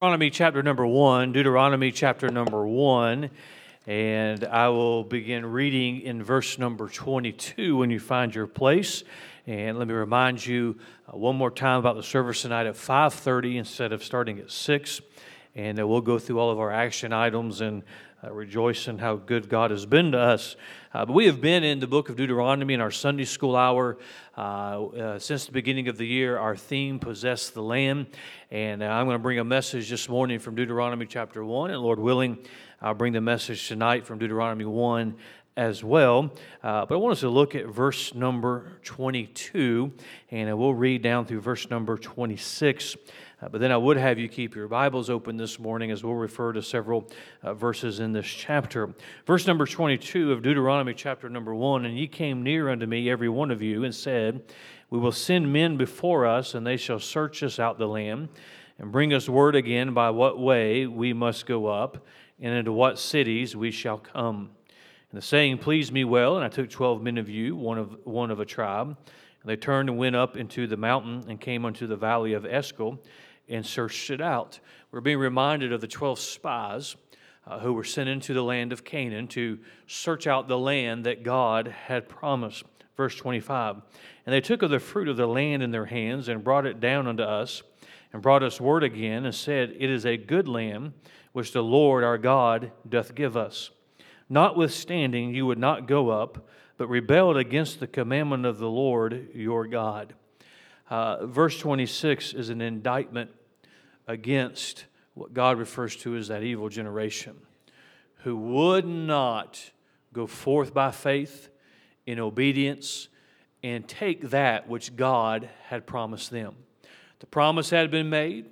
Deuteronomy chapter number one, Deuteronomy chapter number one, and I will begin reading in verse number 22 when you find your place. And let me remind you uh, one more time about the service tonight at 5:30 instead of starting at 6. And uh, we'll go through all of our action items and uh, rejoice in how good God has been to us. Uh, but we have been in the book of Deuteronomy in our Sunday school hour uh, uh, since the beginning of the year. Our theme, Possess the Land. And uh, I'm going to bring a message this morning from Deuteronomy chapter 1. And Lord willing, I'll bring the message tonight from Deuteronomy 1 as well. Uh, but I want us to look at verse number 22, and we'll read down through verse number 26. Uh, but then I would have you keep your Bibles open this morning as we'll refer to several uh, verses in this chapter. Verse number 22 of Deuteronomy, chapter number 1 And ye came near unto me, every one of you, and said, We will send men before us, and they shall search us out the land, and bring us word again by what way we must go up, and into what cities we shall come. And the saying pleased me well, and I took twelve men of you, one of, one of a tribe. And they turned and went up into the mountain and came unto the valley of Eshcol and searched it out. We're being reminded of the 12 spies uh, who were sent into the land of Canaan to search out the land that God had promised. Verse 25 And they took of the fruit of the land in their hands and brought it down unto us, and brought us word again, and said, It is a good land which the Lord our God doth give us. Notwithstanding, you would not go up, but rebelled against the commandment of the Lord your God. Uh, verse 26 is an indictment against what God refers to as that evil generation who would not go forth by faith in obedience and take that which God had promised them. The promise had been made,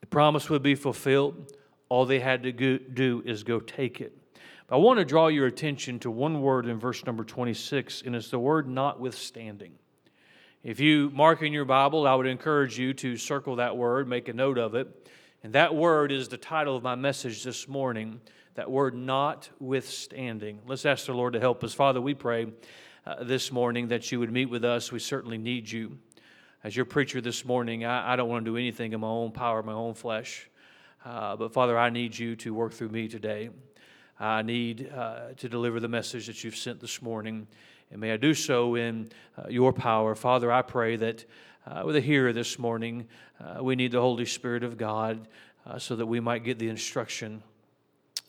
the promise would be fulfilled. All they had to do is go take it. But I want to draw your attention to one word in verse number 26, and it's the word notwithstanding. If you mark in your Bible, I would encourage you to circle that word, make a note of it. And that word is the title of my message this morning that word, notwithstanding. Let's ask the Lord to help us. Father, we pray uh, this morning that you would meet with us. We certainly need you. As your preacher this morning, I, I don't want to do anything in my own power, my own flesh. Uh, but Father, I need you to work through me today. I need uh, to deliver the message that you've sent this morning. And may I do so in uh, your power. Father, I pray that uh, with a hearer this morning, uh, we need the Holy Spirit of God uh, so that we might get the instruction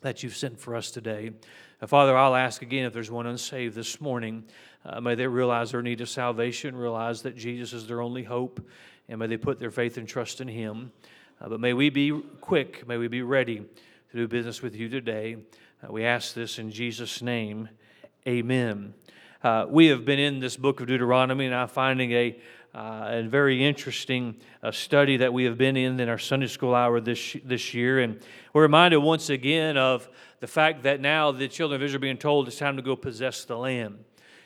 that you've sent for us today. Uh, Father, I'll ask again if there's one unsaved this morning, uh, may they realize their need of salvation, realize that Jesus is their only hope, and may they put their faith and trust in Him. but may we be quick, may we be ready to do business with you today. we ask this in Jesus' name. Amen. Uh, we have been in this book of Deuteronomy, and I'm finding a, uh, a very interesting uh, study that we have been in in our Sunday school hour this, this year. And we're reminded once again of the fact that now the children of Israel are being told it's time to go possess the land.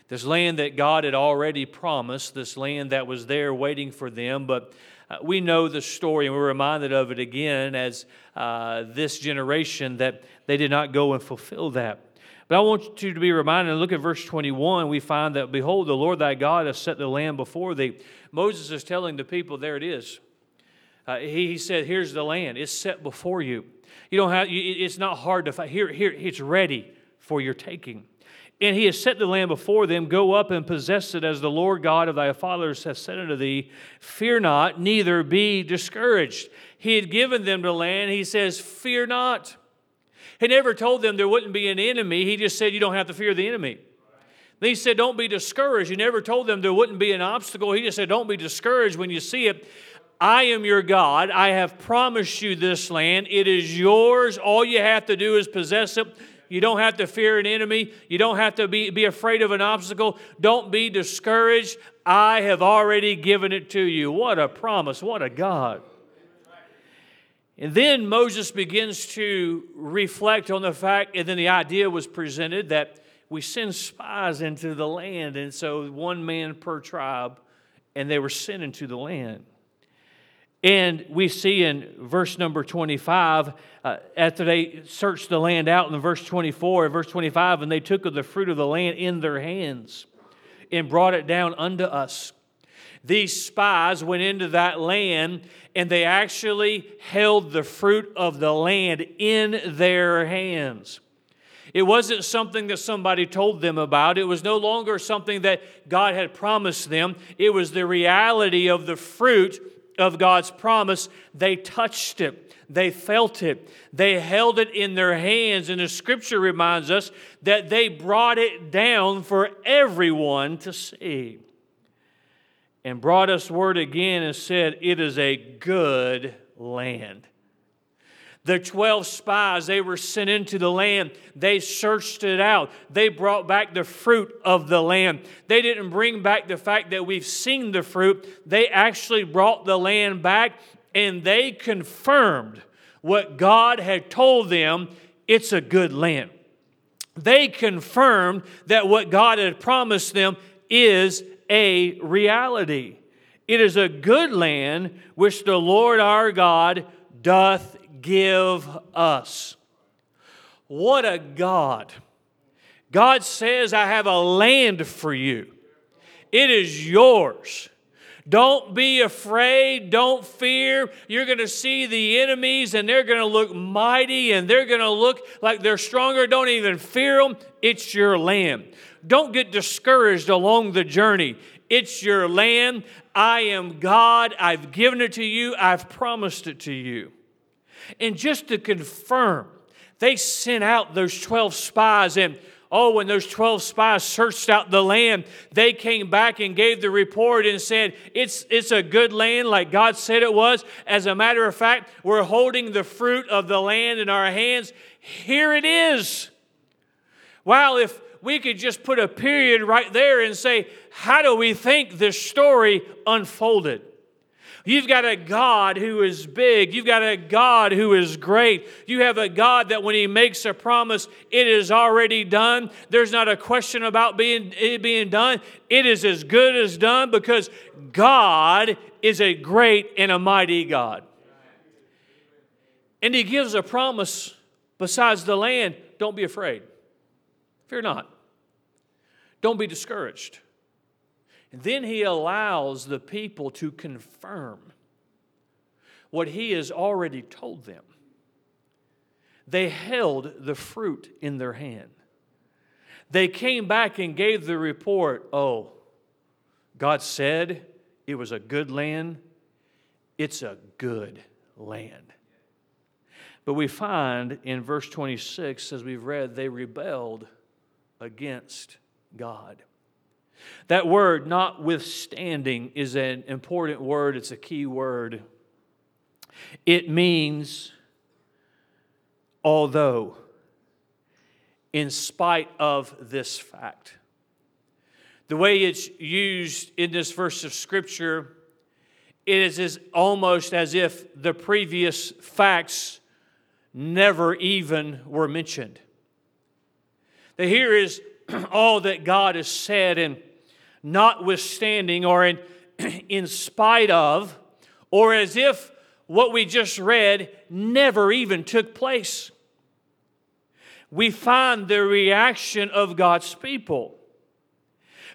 This land that God had already promised, this land that was there waiting for them, but uh, we know the story and we're reminded of it again as uh, this generation that they did not go and fulfill that. But I want you to be reminded, look at verse 21, we find that, Behold, the Lord thy God has set the land before thee. Moses is telling the people, there it is. Uh, he, he said, Here's the land, it's set before you. You don't have, it's not hard to find. Here, here, it's ready for your taking. And he has set the land before them. Go up and possess it as the Lord God of thy fathers has said unto thee. Fear not, neither be discouraged. He had given them the land. He says, Fear not. He never told them there wouldn't be an enemy. He just said, You don't have to fear the enemy. Then he said, Don't be discouraged. He never told them there wouldn't be an obstacle. He just said, Don't be discouraged when you see it. I am your God. I have promised you this land. It is yours. All you have to do is possess it. You don't have to fear an enemy. You don't have to be, be afraid of an obstacle. Don't be discouraged. I have already given it to you. What a promise. What a God. And then Moses begins to reflect on the fact, and then the idea was presented that we send spies into the land, and so one man per tribe, and they were sent into the land. And we see in verse number 25, uh, after they searched the land out in verse 24, verse 25, and they took of the fruit of the land in their hands and brought it down unto us. These spies went into that land and they actually held the fruit of the land in their hands. It wasn't something that somebody told them about. It was no longer something that God had promised them. It was the reality of the fruit of God's promise. They touched it, they felt it, they held it in their hands. And the scripture reminds us that they brought it down for everyone to see. And brought us word again and said, It is a good land. The 12 spies, they were sent into the land. They searched it out. They brought back the fruit of the land. They didn't bring back the fact that we've seen the fruit. They actually brought the land back and they confirmed what God had told them it's a good land. They confirmed that what God had promised them is a reality. It is a good land which the Lord our God doth give us. What a God. God says, I have a land for you. It is yours. Don't be afraid. Don't fear. You're going to see the enemies and they're going to look mighty and they're going to look like they're stronger. Don't even fear them. It's your land. Don't get discouraged along the journey. It's your land. I am God. I've given it to you. I've promised it to you. And just to confirm, they sent out those 12 spies and Oh, when those 12 spies searched out the land, they came back and gave the report and said, it's, it's a good land like God said it was. As a matter of fact, we're holding the fruit of the land in our hands. Here it is. Wow, if we could just put a period right there and say, how do we think this story unfolded? You've got a God who is big. You've got a God who is great. You have a God that when He makes a promise, it is already done. There's not a question about being, it being done. It is as good as done because God is a great and a mighty God. And He gives a promise besides the land don't be afraid. Fear not. Don't be discouraged. And then he allows the people to confirm what he has already told them. They held the fruit in their hand. They came back and gave the report oh, God said it was a good land. It's a good land. But we find in verse 26, as we've read, they rebelled against God. That word, notwithstanding, is an important word, it's a key word. It means although, in spite of this fact. The way it's used in this verse of Scripture, it is as, almost as if the previous facts never even were mentioned. That here is all that God has said and notwithstanding or in, in spite of, or as if what we just read never even took place. We find the reaction of God's people.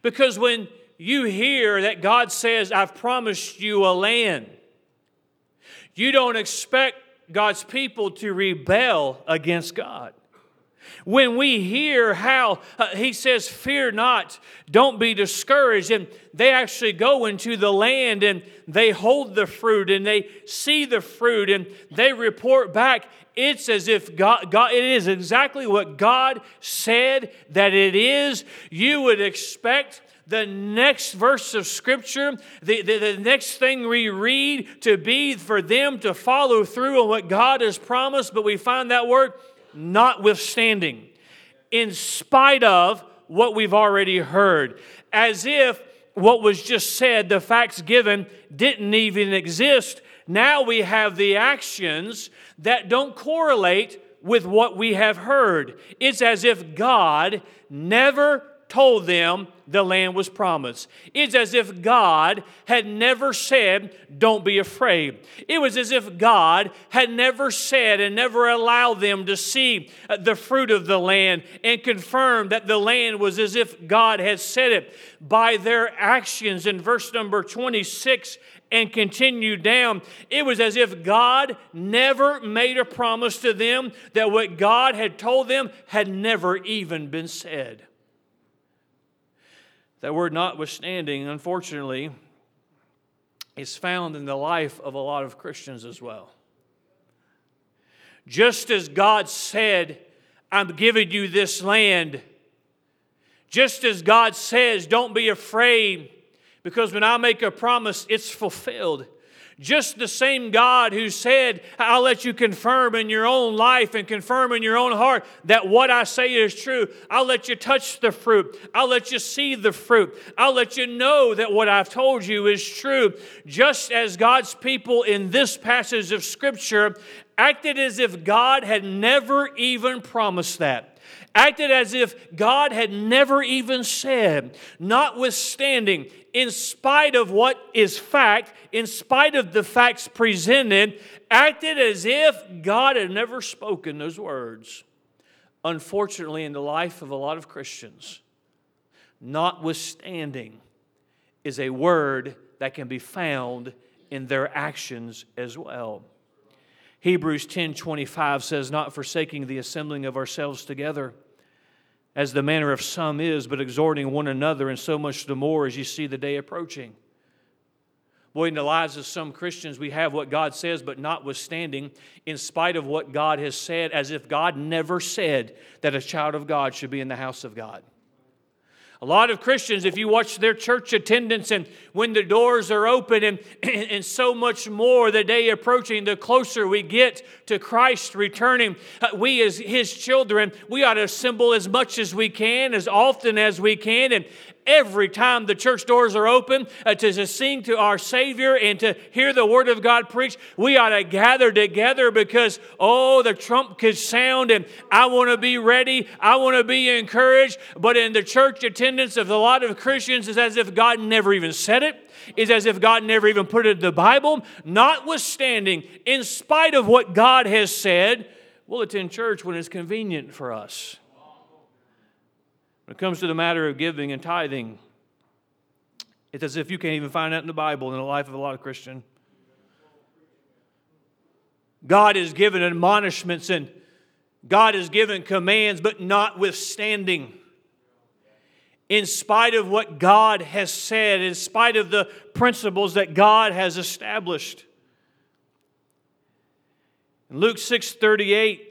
Because when you hear that God says, I've promised you a land, you don't expect God's people to rebel against God. When we hear how uh, he says, Fear not, don't be discouraged, and they actually go into the land and they hold the fruit and they see the fruit and they report back, it's as if God, God, it is exactly what God said that it is. You would expect the next verse of Scripture, the, the, the, next thing we read to be for them to follow through on what God has promised, but we find that word notwithstanding, in spite of what we've already heard, as if what was just said, the facts given, didn't even exist. Now we have the actions that don't correlate with what we have heard. It's as if God never told them the land was promised. It's as if God had never said, Don't be afraid. It was as if God had never said and never allowed them to see uh, the fruit of the land and confirmed that the land was as if God had said it by their actions. In verse number 26, and continue down. It was as if God never made a promise to them that what God had told them had never even been said. That word notwithstanding, unfortunately, is found in the life of a lot of Christians as well. Just as God said, I'm giving you this land, just as God says, don't be afraid, because when I make a promise, it's fulfilled. Just the same God who said, I'll let you confirm in your own life and confirm in your own heart that what I say is true. I'll let you touch the fruit. I'll let you see the fruit. I'll let you know that what I've told you is true. Just as God's people in this passage of Scripture acted as if God had never even promised that acted as if God had never even said, notwithstanding, in spite of what is fact, in spite of the facts presented, acted as if God had never spoken those words. Unfortunately, in the life of a lot of Christians, notwithstanding is a word that can be found in their actions as well. Hebrews 10:25 says not forsaking the assembling of ourselves together as the manner of some is, but exhorting one another, and so much the more as you see the day approaching. Boy, in the lives of some Christians, we have what God says, but notwithstanding, in spite of what God has said, as if God never said that a child of God should be in the house of God. A lot of Christians, if you watch their church attendance and when the doors are open and, and so much more the day approaching, the closer we get to Christ returning, uh, we as His children, we ought to assemble as much as we can, as often as we can, and every time the church doors are open uh, to, to sing to our Savior and to hear the Word of God preached, we ought to gather together because, oh, the trump could sound and I want to be ready. I want to be encouraged. But in the church attendance of a lot of Christians, it's as if God never even said. It's as if God never even put it in the Bible. Notwithstanding, in spite of what God has said, we'll attend church when it's convenient for us. When it comes to the matter of giving and tithing, it's as if you can't even find that in the Bible in the life of a lot of Christians. God has given admonishments and God has given commands, but notwithstanding, in spite of what God has said, in spite of the principles that God has established. In Luke 6 38,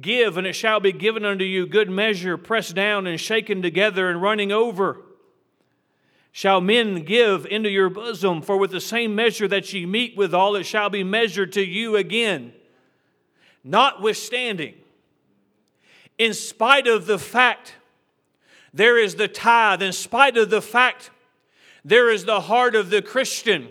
Give, and it shall be given unto you good measure, pressed down and shaken together and running over. Shall men give into your bosom, for with the same measure that ye meet withal, it shall be measured to you again. Notwithstanding, in spite of the fact there is the tithe, in spite of the fact there is the heart of the Christian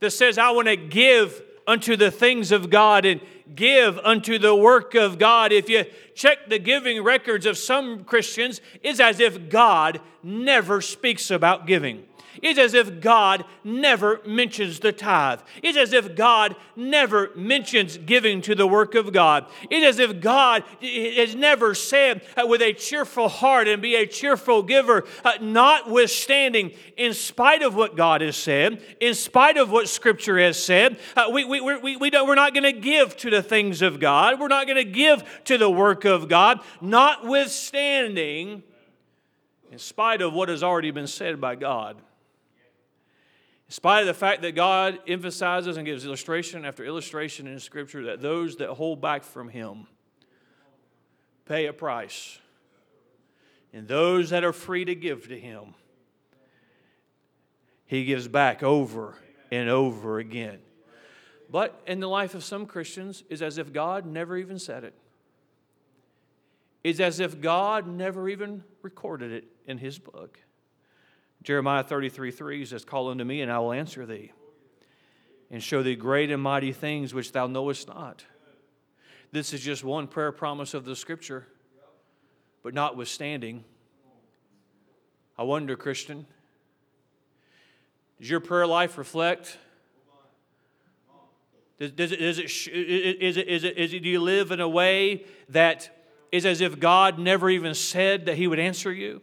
that says, I want to give unto the things of God and give unto the work of God. If you check the giving records of some Christians, it's as if God never speaks about giving. It's as if God never mentions the tithe. It's as if God never mentions giving to the work of God. It's as if God has never said uh, with a cheerful heart and be a cheerful giver, uh, notwithstanding, in spite of what God has said, in spite of what Scripture has said, uh, we, we, we, we we're not going to give to the things of God. We're not going to give to the work of God, notwithstanding, in spite of what has already been said by God. Spite of the fact that God emphasizes and gives illustration after illustration in Scripture that those that hold back from Him pay a price, and those that are free to give to Him, He gives back over and over again. But in the life of some Christians, it's as if God never even said it. It's as if God never even recorded it in His book. Jeremiah 33 3 says, Call unto me, and I will answer thee, and show thee great and mighty things which thou knowest not. This is just one prayer promise of the scripture, but notwithstanding, I wonder, Christian, does your prayer life reflect? Does, does it, is, it, is, it, is, it, is it, do you live in a way that is as if God never even said that He would answer you?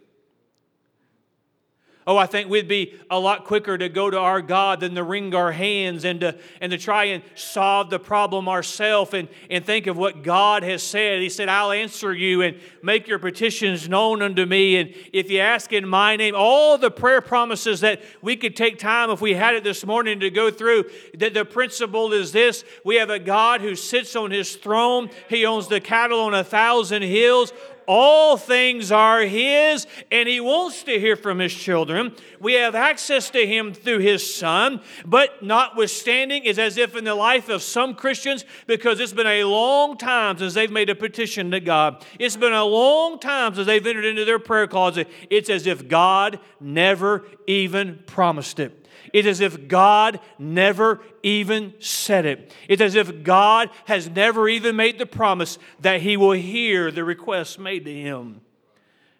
Oh, I think we'd be a lot quicker to go to our God than to wring our hands and to, and to try and solve the problem ourselves and, and think of what God has said. He said, I'll answer you and make your petitions known unto me. And if you ask in my name, all the prayer promises that we could take time if we had it this morning to go through, that the principle is this we have a God who sits on his throne, he owns the cattle on a thousand hills. All things are His, and He wants to hear from His children. We have access to Him through His Son, but notwithstanding, is as if in the life of some Christians, because it's been a long time since they've made a petition to God, it's been a long time since they've entered into their prayer closet, it's as if God never even promised it. It's as if God never even said it. It's as if God has never even made the promise that he will hear the request made to him.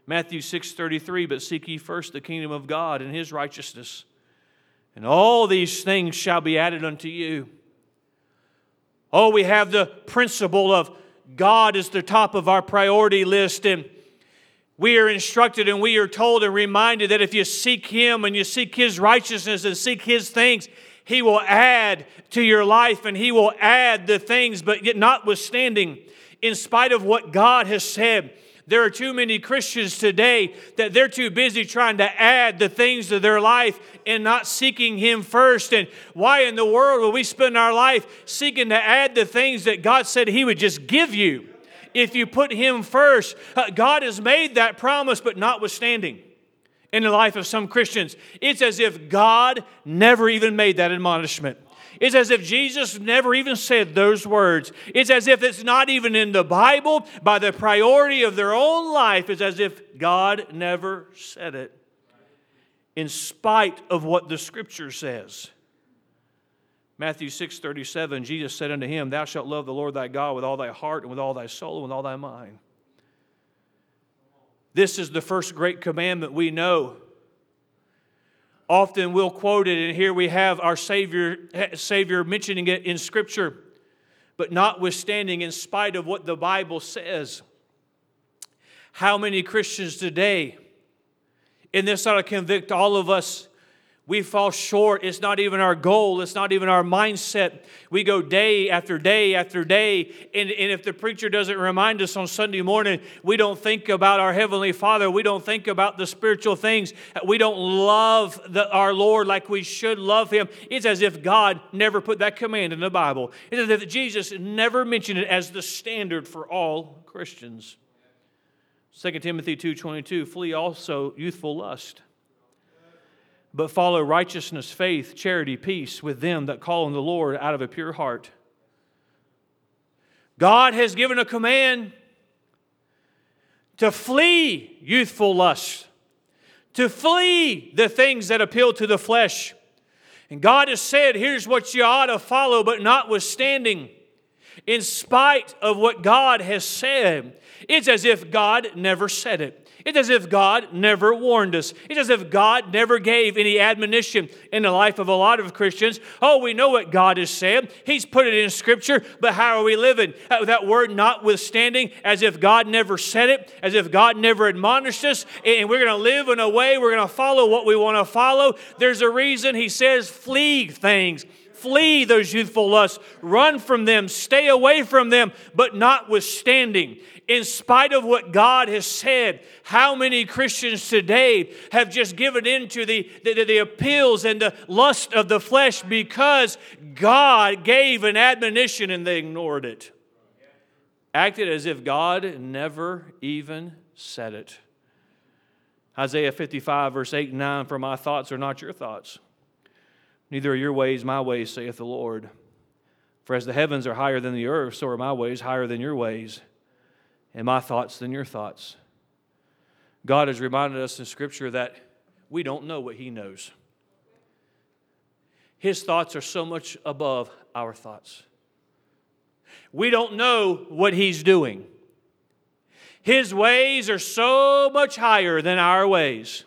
Matthew 6:33 but seek ye first the kingdom of God and his righteousness and all these things shall be added unto you. Oh we have the principle of God is the top of our priority list and we are instructed and we are told and reminded that if you seek Him and you seek His righteousness and seek His things, He will add to your life and He will add the things. But yet, notwithstanding, in spite of what God has said, there are too many Christians today that they're too busy trying to add the things to their life and not seeking Him first. And why in the world will we spend our life seeking to add the things that God said He would just give you? If you put Him first. Uh, God has made that promise, but notwithstanding, in the life of some Christians, it's as if God never even made that admonishment. It's as if Jesus never even said those words. It's as if it's not even in the Bible. By the priority of their own life, it's as if God never said it, in spite of what the Scripture says. Matthew 6 37, Jesus said unto him, Thou shalt love the Lord thy God with all thy heart and with all thy soul and with all thy mind. This is the first great commandment we know. Often we'll quote it, and here we have our Savior, Savior mentioning it in Scripture. But notwithstanding, in spite of what the Bible says, how many Christians today, and this ought to convict all of us we fall short. It's not even our goal. It's not even our mindset. We go day after day after day. And, and if the preacher doesn't remind us on Sunday morning, we don't think about our Heavenly Father. We don't think about the spiritual things. We don't love the, our Lord like we should love Him. It's as if God never put that command in the Bible. It's as if Jesus never mentioned it as the standard for all Christians. 2 Timothy 2.22, flee also youthful lust but follow righteousness, faith, charity, peace with them that call on the Lord out of a pure heart. God has given a command to flee youthful lust, to flee the things that appeal to the flesh. And God has said, here's what you ought to follow, but notwithstanding, in spite of what God has said, it's as if God never said it. It's as if God never warned us. It's as if God never gave any admonition in the life of a lot of Christians. Oh, we know what God has said. He's put it in Scripture, but how are we living? Uh, that word notwithstanding, as if God never said it, as if God never admonished us, and we're going to live in a way, we're going to follow what we want to follow. There's a reason He says, flee things flee those youthful lusts, run from them, stay away from them, but notwithstanding in spite of what God has said, how many Christians today have just given in to the, the, the, appeals and the lust of the flesh because God gave an admonition and they ignored it? Acted as if God never even said it. Isaiah 55, verse 8 and 9 For my thoughts are not your thoughts, neither are your ways my ways, saith the Lord. For as the heavens are higher than the earth, so are my ways higher than your ways and my thoughts than your thoughts. God has reminded us in Scripture that we don't know what He knows. His thoughts are so much above our thoughts. We don't know what He's doing. His ways are so much higher than our ways.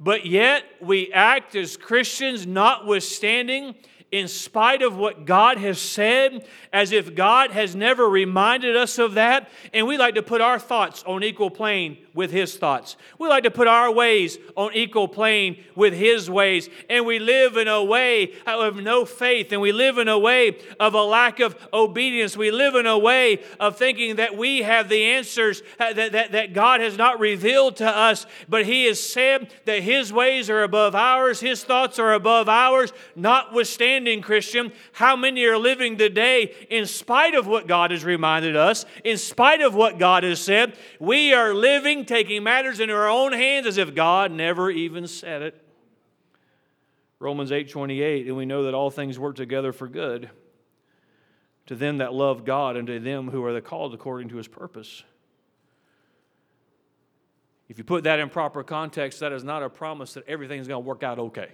but yet we act as Christians, notwithstanding in spite of what God has said, as if God has never reminded us of that. And we like to put our thoughts on equal plane with His thoughts. We like to put our ways on equal plane with His ways. And we live in a way of no faith, and we live in a way of a lack of obedience. We live in a way of thinking that we have the answers that, that, that God has not revealed to us, but He has said that His ways are above ours, His thoughts are above ours, notwithstanding Christian, how many are living today in spite of what God has reminded us, in spite of what God has said. We are living, taking matters into our own hands as if God never even said it. Romans 8 28, and we know that all things work together for good to them that love God and to them who are the called according to his purpose. If you put that in proper context, that is not a promise that everything's going to work out okay.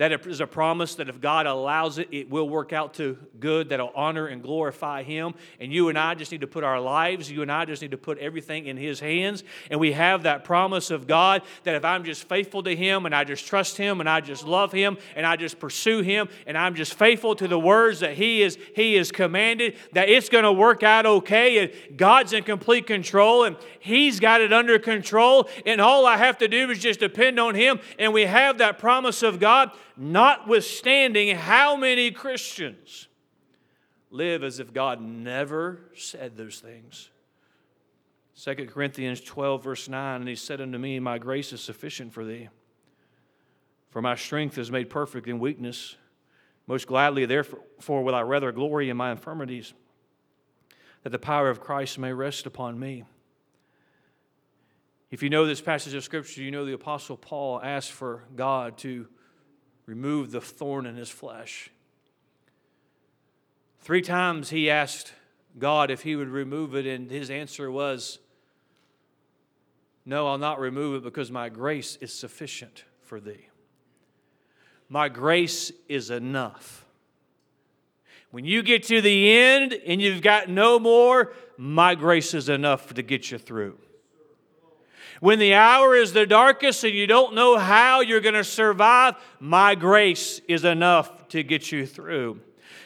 That is a promise that if God allows it, it will work out to good, that'll honor and glorify Him. And you and I just need to put our lives, you and I just need to put everything in His hands. And we have that promise of God that if I'm just faithful to Him and I just trust Him and I just love Him and I just pursue Him and I'm just faithful to the words that He is He is commanded, that it's going to work out okay. And God's in complete control and He's got it under control. And all I have to do is just depend on Him. And we have that promise of God notwithstanding how many Christians live as if God never said those things. 2 Corinthians 12, verse 9, and he said unto me, My grace is sufficient for thee, for my strength is made perfect in weakness. Most gladly, therefore, will I rather glory in my infirmities, that the power of Christ may rest upon me. If you know this passage of Scripture, you know the Apostle Paul asked for God to remove the thorn in his flesh. Three times he asked God if he would remove it, and his answer was, No, I'll not remove it because my grace is sufficient for thee. My grace is enough. When you get to the end and you've got no more, my grace is enough to get you through. When the hour is the darkest and you don't know how you're going to survive, my grace is enough to get you through.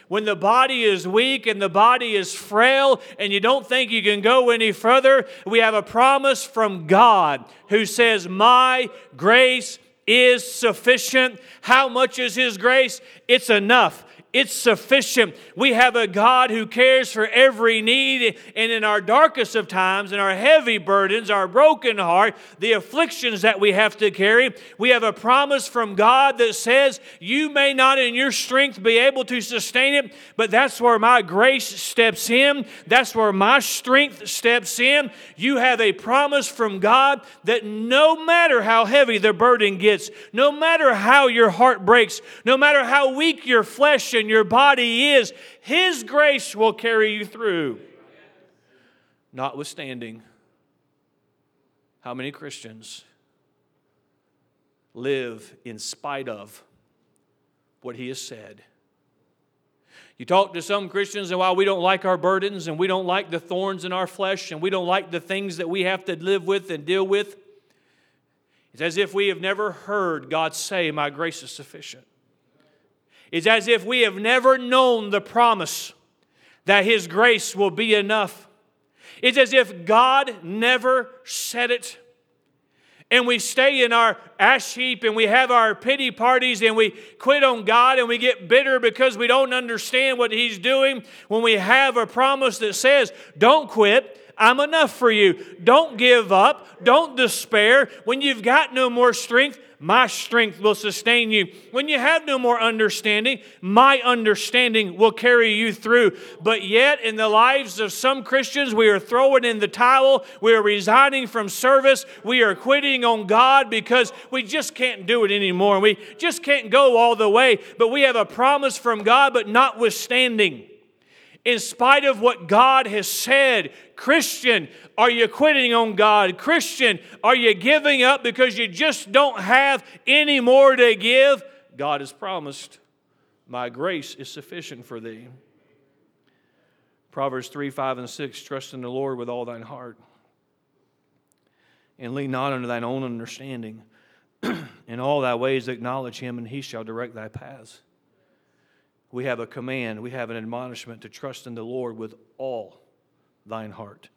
When the body is weak and the body is frail and you don't think you can go any further, we have a promise from God who says, My grace is sufficient. How much is His grace? It's enough. It's sufficient. We have a God who cares for every need. And in our darkest of times, in our heavy burdens, our broken heart, the afflictions that we have to carry, we have a promise from God that says, You may not in your strength be able to sustain it, but that's where my grace steps in. That's where my strength steps in. You have a promise from God that no matter how heavy the burden gets, no matter how your heart breaks, no matter how weak your flesh and your body is, His grace will carry you through. Notwithstanding, how many Christians live in spite of what He has said? You talk to some Christians, and while we don't like our burdens and we don't like the thorns in our flesh and we don't like the things that we have to live with and deal with, it's as if we have never heard God say, My grace is sufficient. It's as if we have never known the promise that His grace will be enough. It's as if God never said it. And we stay in our ash heap and we have our pity parties and we quit on God and we get bitter because we don't understand what He's doing when we have a promise that says, Don't quit. I'm enough for you. Don't give up. Don't despair. When you've got no more strength, my strength will sustain you. When you have no more understanding, my understanding will carry you through. But yet, in the lives of some Christians, we are throwing in the towel, we are resigning from service, we are quitting on God because we just can't do it anymore. We just can't go all the way. But we have a promise from God, but notwithstanding in spite of what God has said. Christian, are you quitting on God? Christian, are you giving up because you just don't have any more to give? God has promised, My grace is sufficient for thee. Proverbs 3 5 and 6 Trust in the Lord with all thine heart, and lean not unto thine own understanding. In all thy ways acknowledge him, and he shall direct thy paths. We have a command, we have an admonishment to trust in the Lord with all thine heart.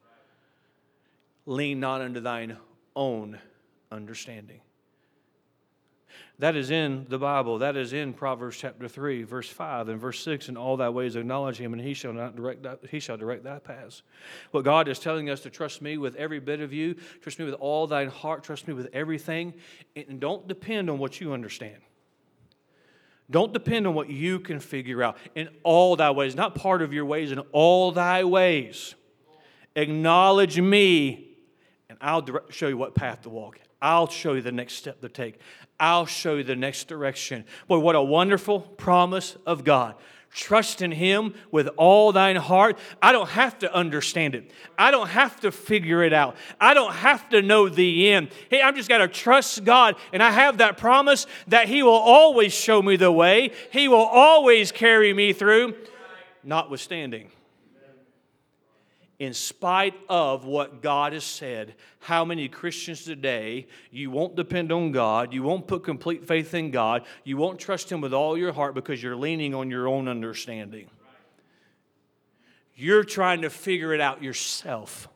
Lean not unto thine own understanding. That is in the Bible. That is in Proverbs chapter 3, verse 5 and verse 6. In all thy ways acknowledge him, and he shall not direct he shall direct thy paths. What God is telling us to trust me with every bit of you, trust me with all thine heart, trust me with everything, and don't depend on what you understand. Don't depend on what you can figure out. In all thy ways, not part of your ways, in all thy ways. Acknowledge me, and I'll show you what path to walk. I'll show you the next step to take. I'll show you the next direction. Boy, what a wonderful promise of God. Trust in Him with all thine heart. I don't have to understand it. I don't have to figure it out. I don't have to know the end. Hey, I'm just got to trust God. And I have that promise that He will always show me the way, He will always carry me through, notwithstanding in spite of what God has said, how many Christians today, you won't depend on God, you won't put complete faith in God, you won't trust Him with all your heart because you're leaning on your own understanding. You're trying to figure it out yourself.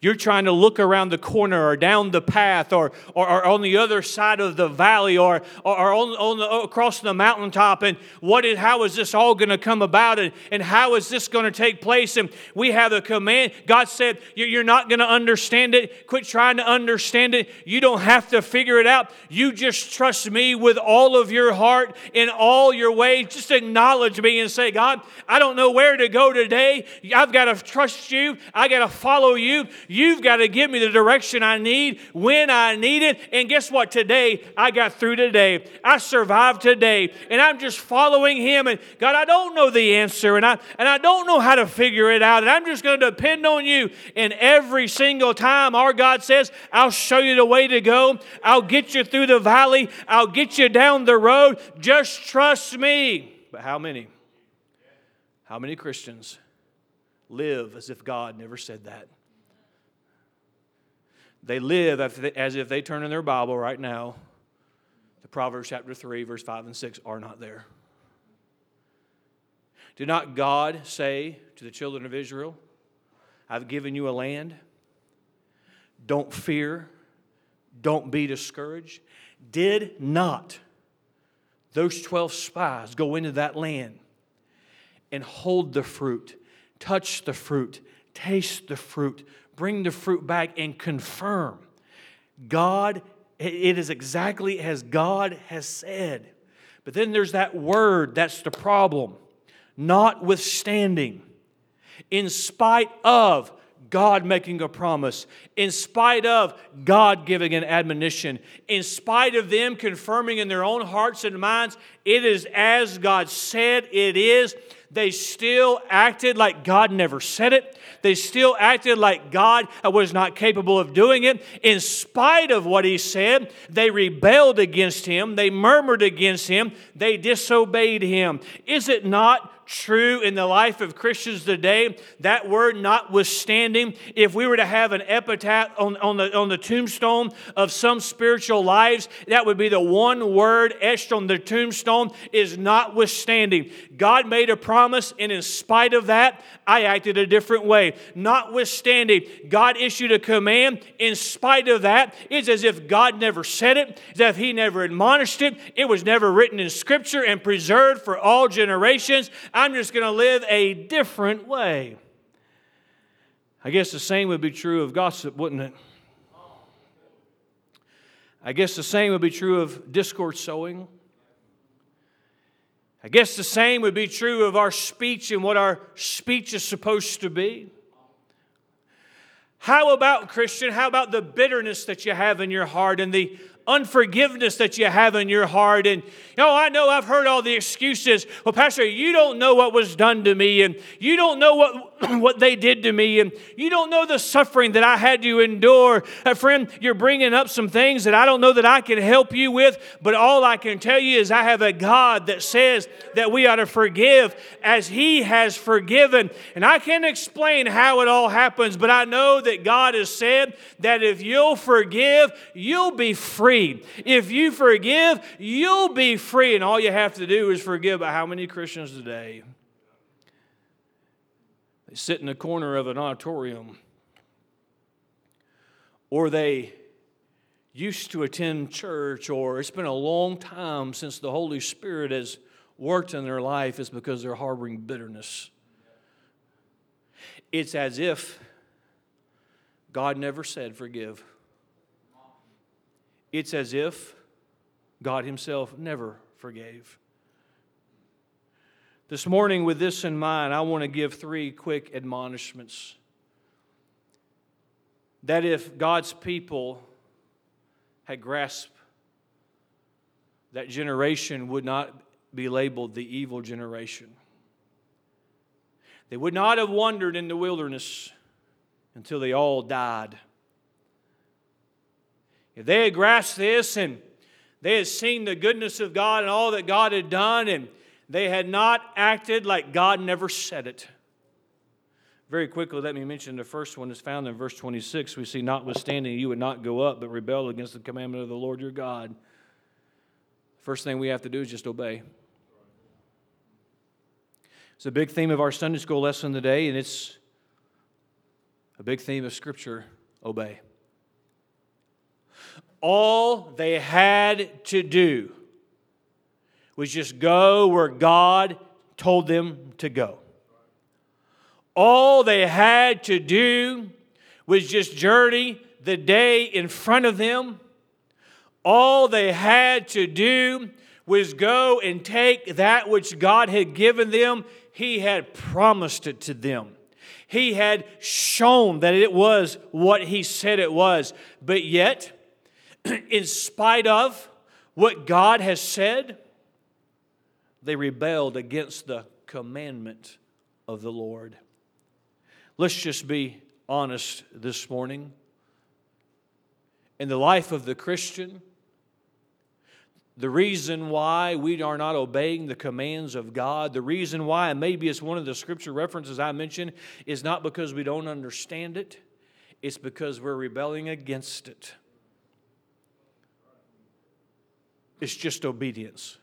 You're trying to look around the corner or down the path or, or, or on the other side of the valley or, or, on, on the, across the mountaintop and what is, how is this all going to come about and, and how is this going to take place? And we have a command. God said, You're not going to understand it. Quit trying to understand it. You don't have to figure it out. You just trust me with all of your heart in all your ways. Just acknowledge me and say, God, I don't know where to go today. I've got to trust you. I got to follow you. You've got to give me the direction I need when I need it. And guess what? Today, I got through today. I survived today. And I'm just following Him. And God, I don't know the answer. And I, and I don't know how to figure it out. And I'm just going to depend on you. And every single time, our God says, I'll show you the way to go. I'll get you through the valley. I'll get you down the road. Just trust me. But how many? How many Christians live as if God never said that? They live as if they turn in their Bible right now. The Proverbs chapter 3, verse 5 and 6 are not there. Did not God say to the children of Israel, I've given you a land? Don't fear, don't be discouraged. Did not those 12 spies go into that land and hold the fruit, touch the fruit, taste the fruit, bring the fruit back and confirm God, it is exactly as God has said. But then there's that word that's the problem. Notwithstanding, in spite of God making a promise, in spite of God giving an admonition, in spite of them confirming in their own hearts and minds, it is as God said it is. They still acted like God never said it. They still acted like God was not capable of doing it. In spite of what He said, they rebelled against Him. They murmured against Him. They disobeyed Him. Is it not true in the life of Christians today. That word notwithstanding, if we were to have an epitaph on, on, the, on the tombstone of some spiritual lives, that would be the one word etched on the tombstone is notwithstanding. God made a promise, and in spite of that, I acted a different way. Notwithstanding, God issued a command. In spite of that, it's as if God never said it, as if He never admonished it. It was never written in Scripture and preserved for all generations. I'm just going to live a different way. I guess the same would be true of gossip, wouldn't it? I guess the same would be true of discord sowing. I guess the same would be true of our speech and what our speech is supposed to be. How about, Christian, how about the bitterness that you have in your heart and the unforgiveness that you have in your heart. And, know, I know I've heard all the excuses. Well, Pastor, you don't know what was done to me, and you don't know what, what they did to me, and you don't know the suffering that I had to endure. Uh, friend, you're bringing up some things that I don't know that I can help you with, but all I can tell you is I have a God that says that we ought to forgive as He has forgiven. And I can't explain how it all happens, but I know that God has said that if you'll forgive, you'll be free. If you forgive, you'll be free. And all you have to do is forgive. But how many Christians today? They sit in the corner of an auditorium, or they used to attend church, or it's been a long time since the Holy Spirit has worked in their life, is because they're harboring bitterness. It's as if God never said forgive. It's as if God Himself never forgave. This morning, with this in mind, I want to give three quick admonishments. That if God's people had grasped that generation would not be labeled the evil generation. They would not have wandered in the wilderness until they all died. If they had grasped this and they had seen the goodness of God and all that God had done, and they had not acted like God never said it. Very quickly, let me mention the first one is found in verse 26. We see, Notwithstanding, you would not go up, but rebel against the commandment of the Lord your God. First thing we have to do is just obey. It's a big theme of our Sunday school lesson today, and it's a big theme of Scripture obey. All they had to do was just go where God told them to go. All they had to do was just journey the day in front of them. All they had to do was go and take that which God had given them. He had promised it to them. He had shown that it was what He said it was. But yet, in spite of what God has said, they rebelled against the commandment of the Lord. Let's just be honest this morning. In the life of the Christian, the reason why we are not obeying the commands of God, the reason why, and maybe it's one of the scripture references I mentioned, is not because we don't understand it, it's because we're rebelling against it. It's just obedience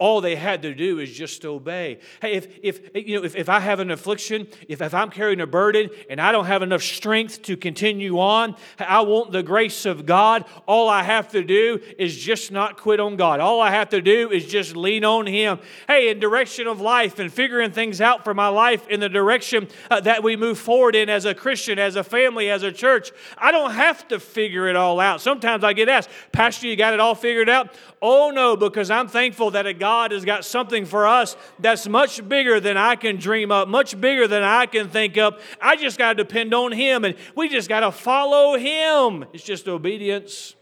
all they had to do is just obey. Hey, if, if, you know, if, if I have an affliction, if, if I'm carrying a burden and I don't have enough strength to continue on, I want the grace of God. All I have to do is just not quit on God. All I have to do is just lean on Him. Hey, in direction of life and figuring things out for my life in the direction uh, that we move forward in as a Christian, as a family, as a church, I don't have to figure it all out. Sometimes I get asked, Pastor, you got it all figured out? Oh, no, because I'm thankful that a God has got something for us that's much bigger than I can dream up, much bigger than I can think up. I just got to depend on Him and we just got to follow Him. It's just obedience.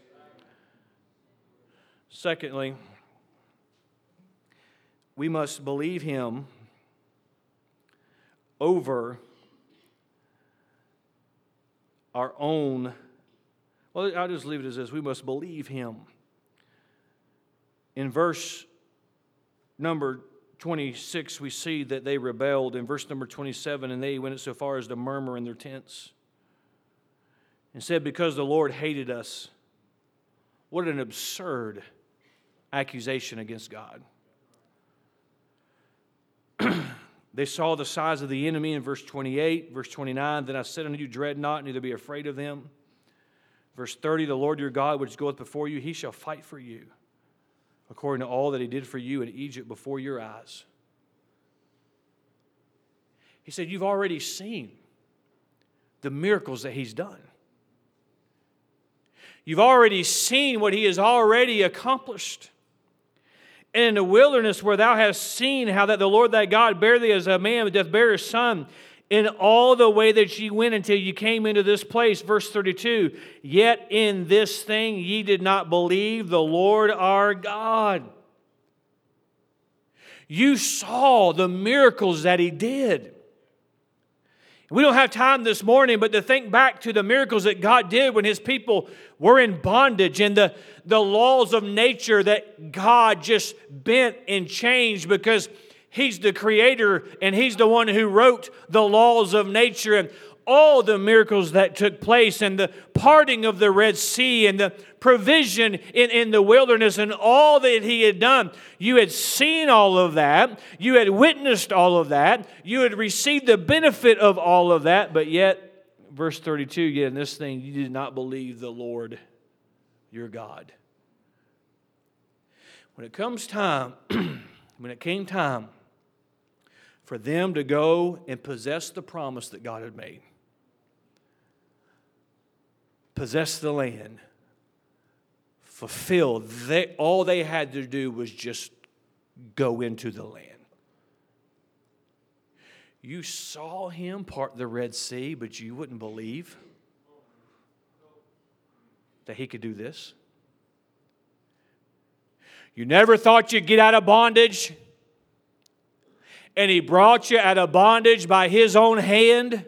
Secondly, we must believe Him over our own. Well, I'll just leave it as this. We must believe Him. In verse number 26, we see that they rebelled. In verse number 27, and they went so far as to murmur in their tents and said, Because the Lord hated us. What an absurd accusation against God. they saw the size of the enemy in verse 28, verse 29. Then I said unto you, Dread not, neither be afraid of them. Verse 30, the Lord your God, which goeth before you, he shall fight for you according to all that he did for you in Egypt before your eyes. He said, You've already seen the miracles that he's done. You've already seen what he has already accomplished. And in the wilderness where thou hast seen how that the Lord thy God bare thee as a man doth bear his son, in all the way that ye went until you came into this place. Verse 32 Yet in this thing ye did not believe the Lord our God. You saw the miracles that he did. We don't have time this morning, but to think back to the miracles that God did when his people were in bondage and the, the laws of nature that God just bent and changed because He's the creator and He's the one who wrote the laws of nature and all the miracles that took place and the parting of the Red Sea and the provision in, in the wilderness and all that He had done. You had seen all of that. You had witnessed all of that. You had received the benefit of all of that, but yet, verse 32, yet in this thing you did not believe the Lord your God. When it comes time, when it came time for them to go and possess the promise that God had made. Possess the land, fulfill. They, all they had to do was just go into the land. You saw him part the Red Sea, but you wouldn't believe that he could do this. You never thought you'd get out of bondage and he brought you out of bondage by his own hand,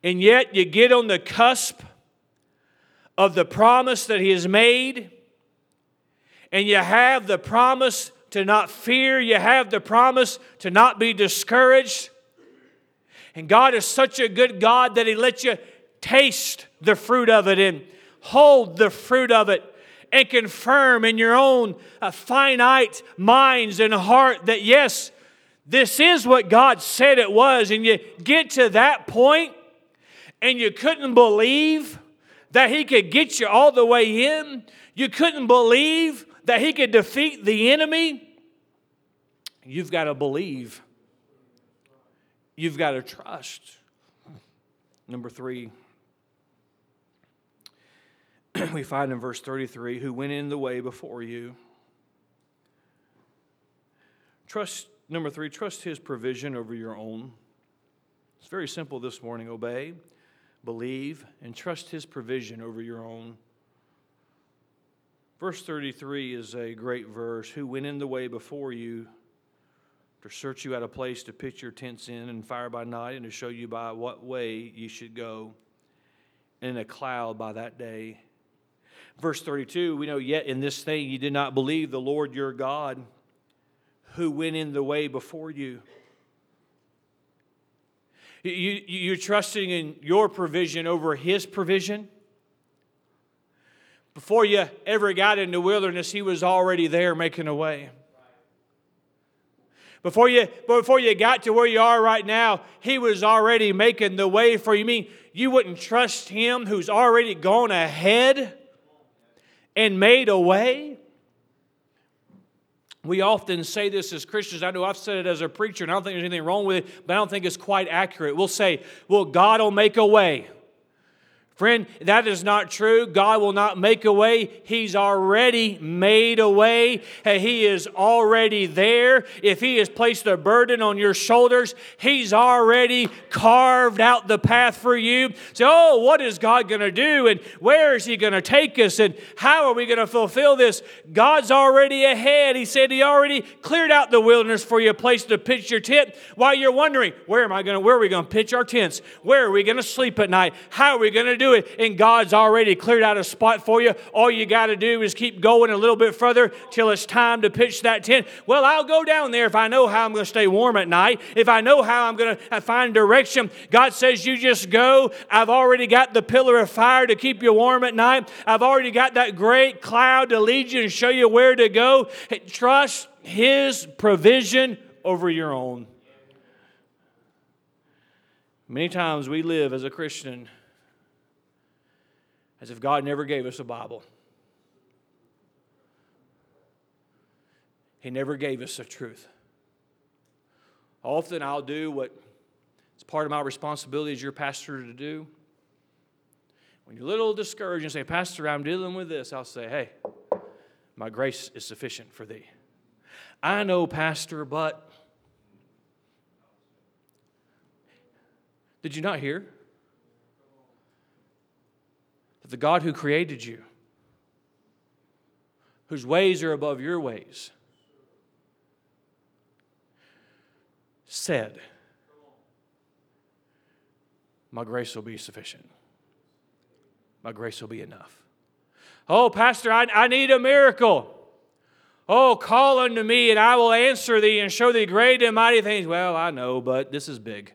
and yet you get on the cusp of the promise that he has made, and you have the promise to not fear, you have the promise to not be discouraged. And God is such a good God that He lets you taste the fruit of it and hold the fruit of it and confirm in your own uh, finite minds and heart that yes, this is what God said it was, and you get to that point and you couldn't believe that He could get you all the way in, you couldn't believe that He could defeat the enemy, you've got to believe. You've got to trust. Number three, we find in verse 33 who went in the way before you. Trust Number three, trust His provision over your own. It's very simple this morning. Obey, believe, and trust His provision over your own. Verse 33 is a great verse. Who went in the way before you to search you out a place to pitch your tents in and fire by night and to show you by what way you should go, in a cloud by that day. Verse 32, we know, yet in this thing you did not believe the Lord your God who went in the way before you. You, you're trusting in your provision over his provision. Before you ever got in the wilderness, he was already there making a way. Before you, before you got to where you are right now, he was already making the way for you. you mean you wouldn't trust him who's already gone ahead and made a way? We often say this as Christians. I know I've said it as a preacher, and I don't think there's anything wrong with it, but I don't think it's quite accurate. We'll say, Well, God will make a way. Friend, that is not true. God will not make a way. He's already made a way. He is already there. If He has placed a burden on your shoulders, He's already carved out the path for you. So, oh, what is God going to do? And where is He going to take us? And how are we going to fulfill this? God's already ahead. He said He already cleared out the wilderness for you, a place to pitch your tent. While you're wondering, where am I going to, where are we going to pitch our tents? Where are we going to sleep at night? How are we going to do do it, and God's already cleared out a spot for you. All you got to do is keep going a little bit further till it's time to pitch that tent. Well, I'll go down there if I know how I'm going to stay warm at night, if I know how I'm going to uh, find direction. God says, You just go. I've already got the pillar of fire to keep you warm at night. I've already got that great cloud to lead you and show you where to go. Trust His provision over your own. Many times we live as a Christian as if God never gave us a Bible. He never gave us the truth. Often I'll do what it's part of my responsibility as your pastor to do. When you're a little discouraged and say, Pastor, I'm dealing with this, I'll say, Hey, my grace is sufficient for thee. I know, Pastor, but Did you not hear? The God who created you, whose ways are above your ways, said, My grace will be sufficient. My grace will be enough. Oh, Pastor, I, I need a miracle. Oh, call unto me, and I will answer thee and show thee great and mighty things. Well, I know, but this is big.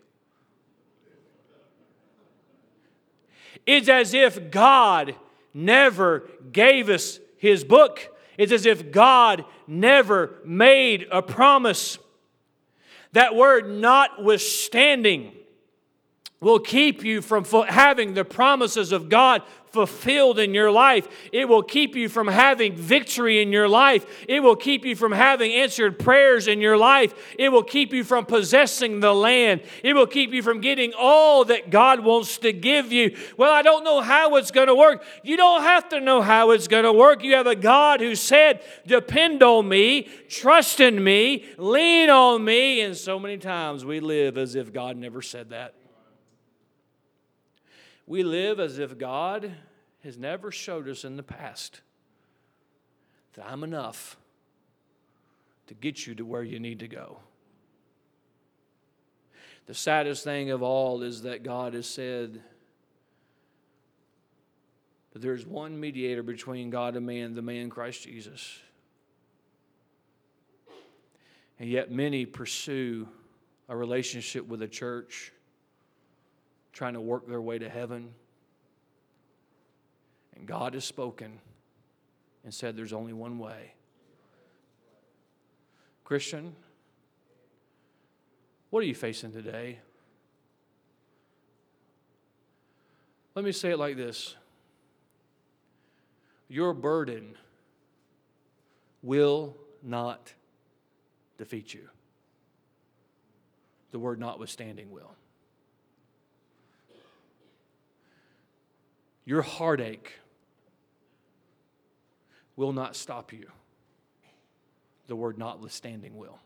It's as if God never gave us his book. It's as if God never made a promise. That word notwithstanding will keep you from having the promises of God fulfilled in your life. It will keep you from having victory in your life. It will keep you from having answered prayers in your life. It will keep you from possessing the land. It will keep you from getting all that God wants to give you. Well, I don't know how it's going to work. You don't have to know how it's going to work. You have a God who said, Depend on me, trust in me, lean on me. And so many times we live as if God never said that. We live as if God has never showed us in the past that I'm enough to get you to where you need to go. The saddest thing of all is that God has said that there's one mediator between God and man, the man Christ Jesus. And yet many pursue a relationship with a church trying to work their way to heaven. And God has spoken and said there's only one way. Christian, what are you facing today? Let me say it like this Your burden will not defeat you. The word notwithstanding will. Your heartache will not stop you. The word notwithstanding will.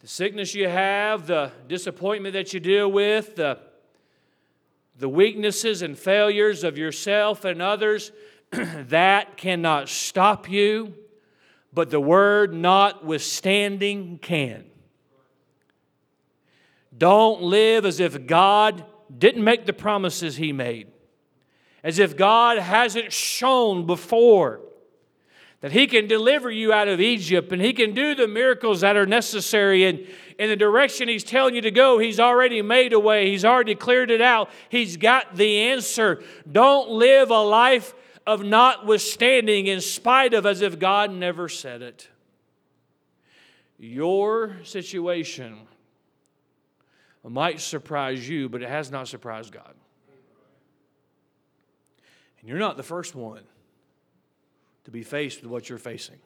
The sickness you have, the disappointment that you deal with, the, the weaknesses and failures of yourself and others, that cannot stop you, but the word notwithstanding can. Don't live as if God didn't make the promises he made. As if God hasn't shown before that he can deliver you out of Egypt and he can do the miracles that are necessary and in the direction he's telling you to go, he's already made a way. He's already cleared it out. He's got the answer. Don't live a life of notwithstanding in spite of as if God never said it. Your situation might surprise you, but it has not surprised God. And you're not the first one to be faced with what you're facing.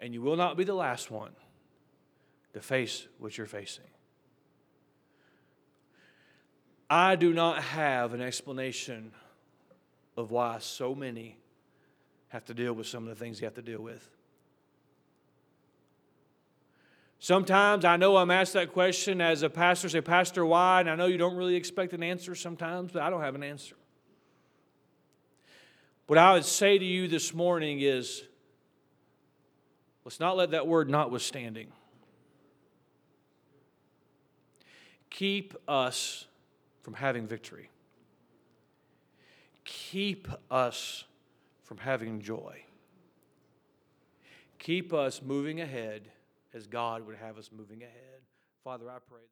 And you will not be the last one to face what you're facing. I do not have an explanation of why so many have to deal with some of the things they have to deal with. Sometimes I know I'm asked that question as a pastor, say, Pastor, why? And I know you don't really expect an answer sometimes, but I don't have an answer. What I would say to you this morning is let's not let that word notwithstanding keep us from having victory, keep us from having joy, keep us moving ahead as God would have us moving ahead. Father, I pray.